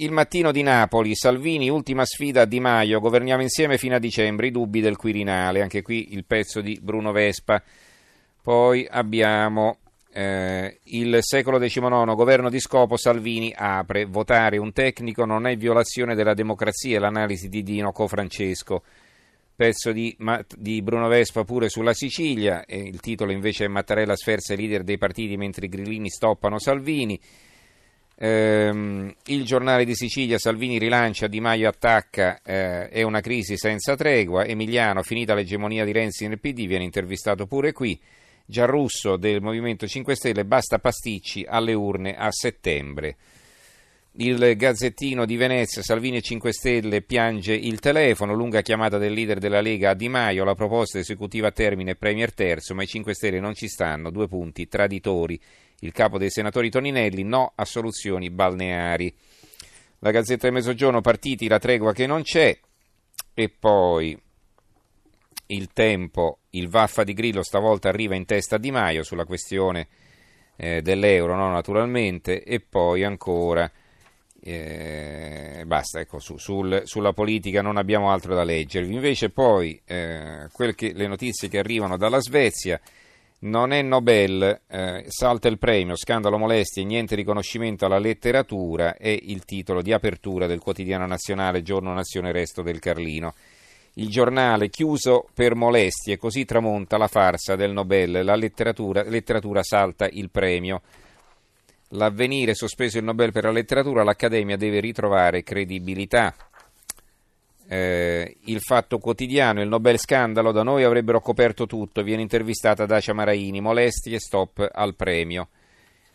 Il mattino di Napoli, Salvini, ultima sfida a Di Maio, governiamo insieme fino a dicembre, i dubbi del Quirinale, anche qui il pezzo di Bruno Vespa. Poi abbiamo eh, il secolo XIX, governo di scopo, Salvini apre, votare un tecnico non è violazione della democrazia, l'analisi di Dino Cofrancesco. Pezzo di, di Bruno Vespa pure sulla Sicilia, il titolo invece è Mattarella sferza i leader dei partiti mentre i grillini stoppano Salvini. Ehm, il giornale di Sicilia, Salvini rilancia, Di Maio attacca, eh, è una crisi senza tregua. Emiliano, finita l'egemonia di Renzi nel PD, viene intervistato pure qui. Giarrusso del Movimento 5 Stelle, basta pasticci alle urne a settembre. Il Gazzettino di Venezia, Salvini e 5 Stelle piange il telefono, lunga chiamata del leader della Lega a Di Maio, la proposta esecutiva a termine Premier terzo, ma i 5 Stelle non ci stanno, due punti traditori il capo dei senatori Toninelli, no a soluzioni balneari. La Gazzetta del Mezzogiorno, partiti, la tregua che non c'è, e poi il tempo, il vaffa di Grillo stavolta arriva in testa a Di Maio sulla questione eh, dell'euro, no, naturalmente, e poi ancora... Eh, basta, ecco, su, sul, sulla politica non abbiamo altro da leggervi. Invece poi eh, che, le notizie che arrivano dalla Svezia, non è Nobel, eh, salta il premio, scandalo molestie, niente riconoscimento alla letteratura è il titolo di apertura del quotidiano nazionale Giorno Nazione Resto del Carlino. Il giornale chiuso per molestie, così tramonta la farsa del Nobel, la letteratura, letteratura salta il premio. L'avvenire sospeso il Nobel per la letteratura, l'Accademia deve ritrovare credibilità eh, il Fatto Quotidiano, il Nobel scandalo, da noi avrebbero coperto tutto, viene intervistata Dacia Maraini, molestie, stop al premio.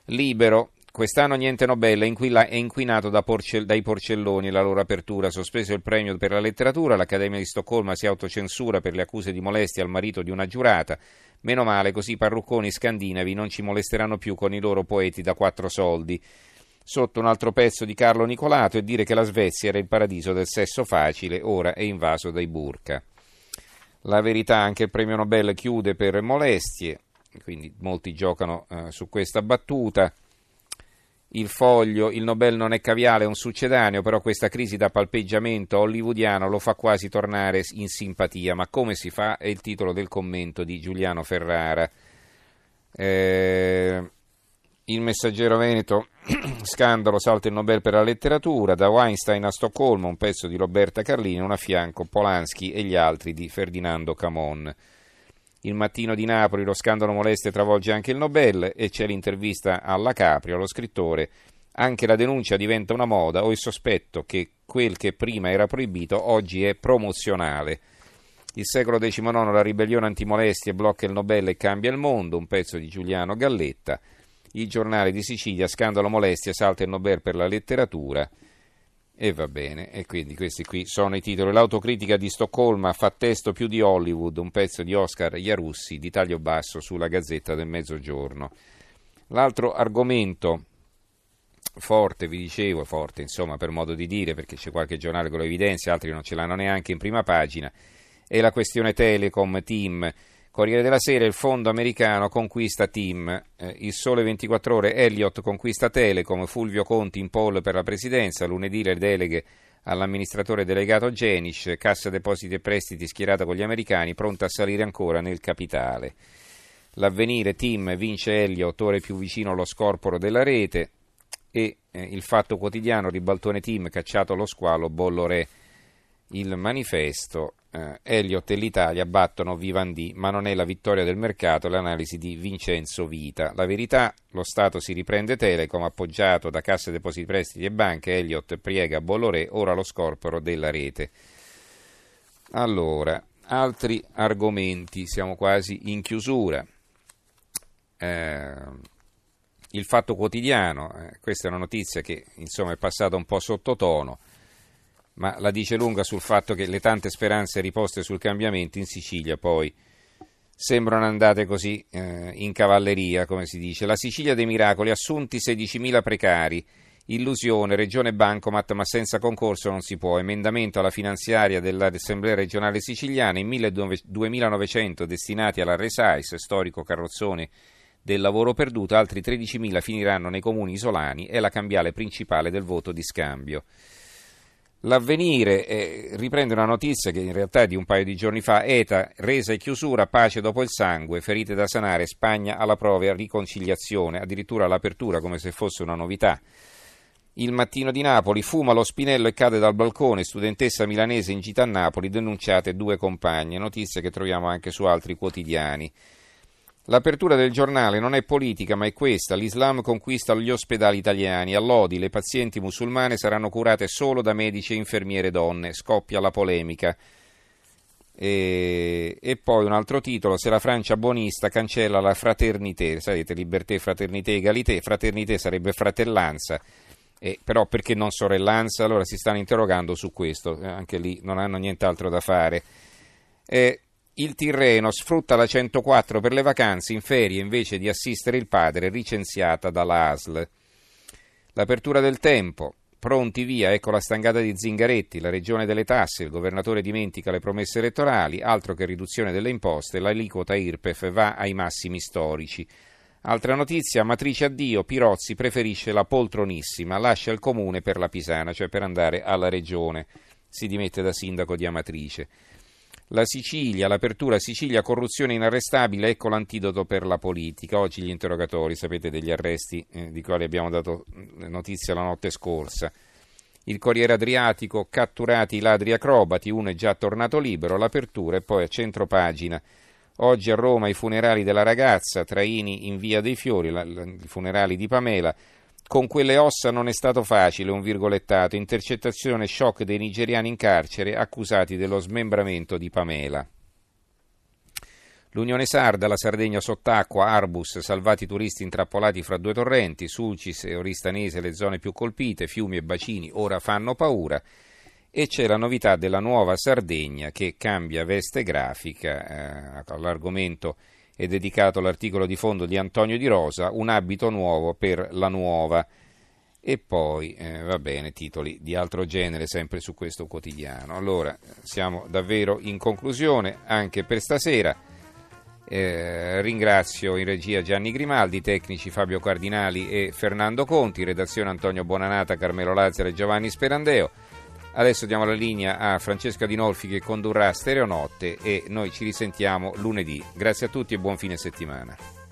Libero, quest'anno niente Nobel, è inquinato da porcell- dai porcelloni la loro apertura, sospeso il premio per la letteratura, l'Accademia di Stoccolma si autocensura per le accuse di molestia al marito di una giurata, meno male così i parrucconi scandinavi non ci molesteranno più con i loro poeti da quattro soldi sotto un altro pezzo di Carlo Nicolato e dire che la Svezia era il paradiso del sesso facile, ora è invaso dai burka. La verità, anche il premio Nobel chiude per molestie, quindi molti giocano eh, su questa battuta. Il foglio, il Nobel non è caviale, è un succedaneo, però questa crisi da palpeggiamento hollywoodiano lo fa quasi tornare in simpatia. Ma come si fa? È il titolo del commento di Giuliano Ferrara. Eh, il messaggero Veneto, scandalo, salta il Nobel per la letteratura, da Weinstein a Stoccolma, un pezzo di Roberta Carlini, un a fianco Polanski e gli altri di Ferdinando Camon. Il mattino di Napoli, lo scandalo moleste travolge anche il Nobel e c'è l'intervista alla Caprio, lo scrittore. Anche la denuncia diventa una moda o il sospetto che quel che prima era proibito oggi è promozionale. Il secolo XIX, la ribellione antimolestie blocca il Nobel e cambia il mondo, un pezzo di Giuliano Galletta il giornale di Sicilia, scandalo molestia, salta il Nobel per la letteratura. E va bene, e quindi questi qui sono i titoli. L'autocritica di Stoccolma fa testo più di Hollywood, un pezzo di Oscar Iarussi di taglio basso sulla Gazzetta del Mezzogiorno. L'altro argomento forte, vi dicevo, forte insomma per modo di dire, perché c'è qualche giornale che lo evidenzia, altri non ce l'hanno neanche in prima pagina, è la questione Telecom, Team. Corriere della Sera, il fondo americano conquista Team, eh, il Sole 24 Ore, Elliott conquista Telecom, Fulvio Conti in poll per la presidenza, lunedì le deleghe all'amministratore delegato Genish, Cassa Depositi e Prestiti schierata con gli americani, pronta a salire ancora nel capitale. L'avvenire Team vince Elliott, ore più vicino allo scorporo della rete e eh, il fatto quotidiano, ribaltone Team, cacciato lo squalo, bollo re. Il manifesto eh, Elliott e l'Italia battono Vivendi, ma non è la vittoria del mercato l'analisi di Vincenzo Vita. La verità, lo Stato si riprende Telecom, appoggiato da casse depositi prestiti e banche, Elliott priega Bolloré, ora lo scorporo della rete. Allora, altri argomenti, siamo quasi in chiusura. Eh, il fatto quotidiano, eh, questa è una notizia che insomma è passata un po' sottotono ma la dice lunga sul fatto che le tante speranze riposte sul cambiamento in Sicilia poi sembrano andate così eh, in cavalleria, come si dice. La Sicilia dei miracoli, assunti 16.000 precari, illusione, regione bancomat, ma senza concorso non si può. Emendamento alla finanziaria dell'Assemblea regionale siciliana, in 2.900 destinati alla Resais, storico carrozzone del lavoro perduto, altri 13.000 finiranno nei comuni isolani, è la cambiale principale del voto di scambio. L'avvenire eh, riprende una notizia che in realtà è di un paio di giorni fa, ETA, resa e chiusura, pace dopo il sangue, ferite da sanare, Spagna alla e riconciliazione, addirittura all'apertura come se fosse una novità. Il mattino di Napoli, fuma lo spinello e cade dal balcone, studentessa milanese in gita a Napoli, denunciate due compagne, notizie che troviamo anche su altri quotidiani. L'apertura del giornale non è politica, ma è questa. L'Islam conquista gli ospedali italiani. A Lodi le pazienti musulmane saranno curate solo da medici e infermiere donne. Scoppia la polemica. E, e, poi un altro titolo, se la Francia buonista cancella la fraternité, sapete, libertà, fraternité, egalité, fraternité sarebbe fratellanza, eh, però perché non sorellanza? Allora si stanno interrogando su questo, eh, anche lì non hanno nient'altro da fare. Eh, il Tirreno sfrutta la 104 per le vacanze in ferie invece di assistere il padre, licenziata dalla ASL. L'apertura del tempo. Pronti via, ecco la stangata di Zingaretti, la regione delle tasse, il governatore dimentica le promesse elettorali, altro che riduzione delle imposte, l'aliquota IRPEF va ai massimi storici. Altra notizia, matrice addio, Pirozzi preferisce la poltronissima, lascia il comune per la Pisana, cioè per andare alla regione. Si dimette da sindaco di Amatrice. La Sicilia, l'apertura Sicilia, corruzione inarrestabile, ecco l'antidoto per la politica. Oggi gli interrogatori, sapete, degli arresti eh, di quali abbiamo dato mm, notizia la notte scorsa. Il Corriere Adriatico, catturati i ladri acrobati, uno è già tornato libero, l'apertura e poi a centro pagina. Oggi a Roma i funerali della ragazza, Traini in via dei Fiori, i funerali di Pamela, con quelle ossa non è stato facile, un virgolettato, intercettazione shock dei nigeriani in carcere accusati dello smembramento di Pamela. L'Unione Sarda, la Sardegna sott'acqua, Arbus, salvati turisti intrappolati fra due torrenti, Sulcis e Oristanese le zone più colpite, fiumi e bacini ora fanno paura. E c'è la novità della nuova Sardegna che cambia veste grafica eh, all'argomento è dedicato l'articolo di fondo di Antonio Di Rosa, Un abito nuovo per la nuova. E poi, eh, va bene, titoli di altro genere sempre su questo quotidiano. Allora, siamo davvero in conclusione anche per stasera. Eh, ringrazio in regia Gianni Grimaldi, tecnici Fabio Cardinali e Fernando Conti, redazione Antonio Bonanata, Carmelo Lazzaro e Giovanni Sperandeo. Adesso diamo la linea a Francesca Dinolfi che condurrà Stereonotte e noi ci risentiamo lunedì. Grazie a tutti e buon fine settimana.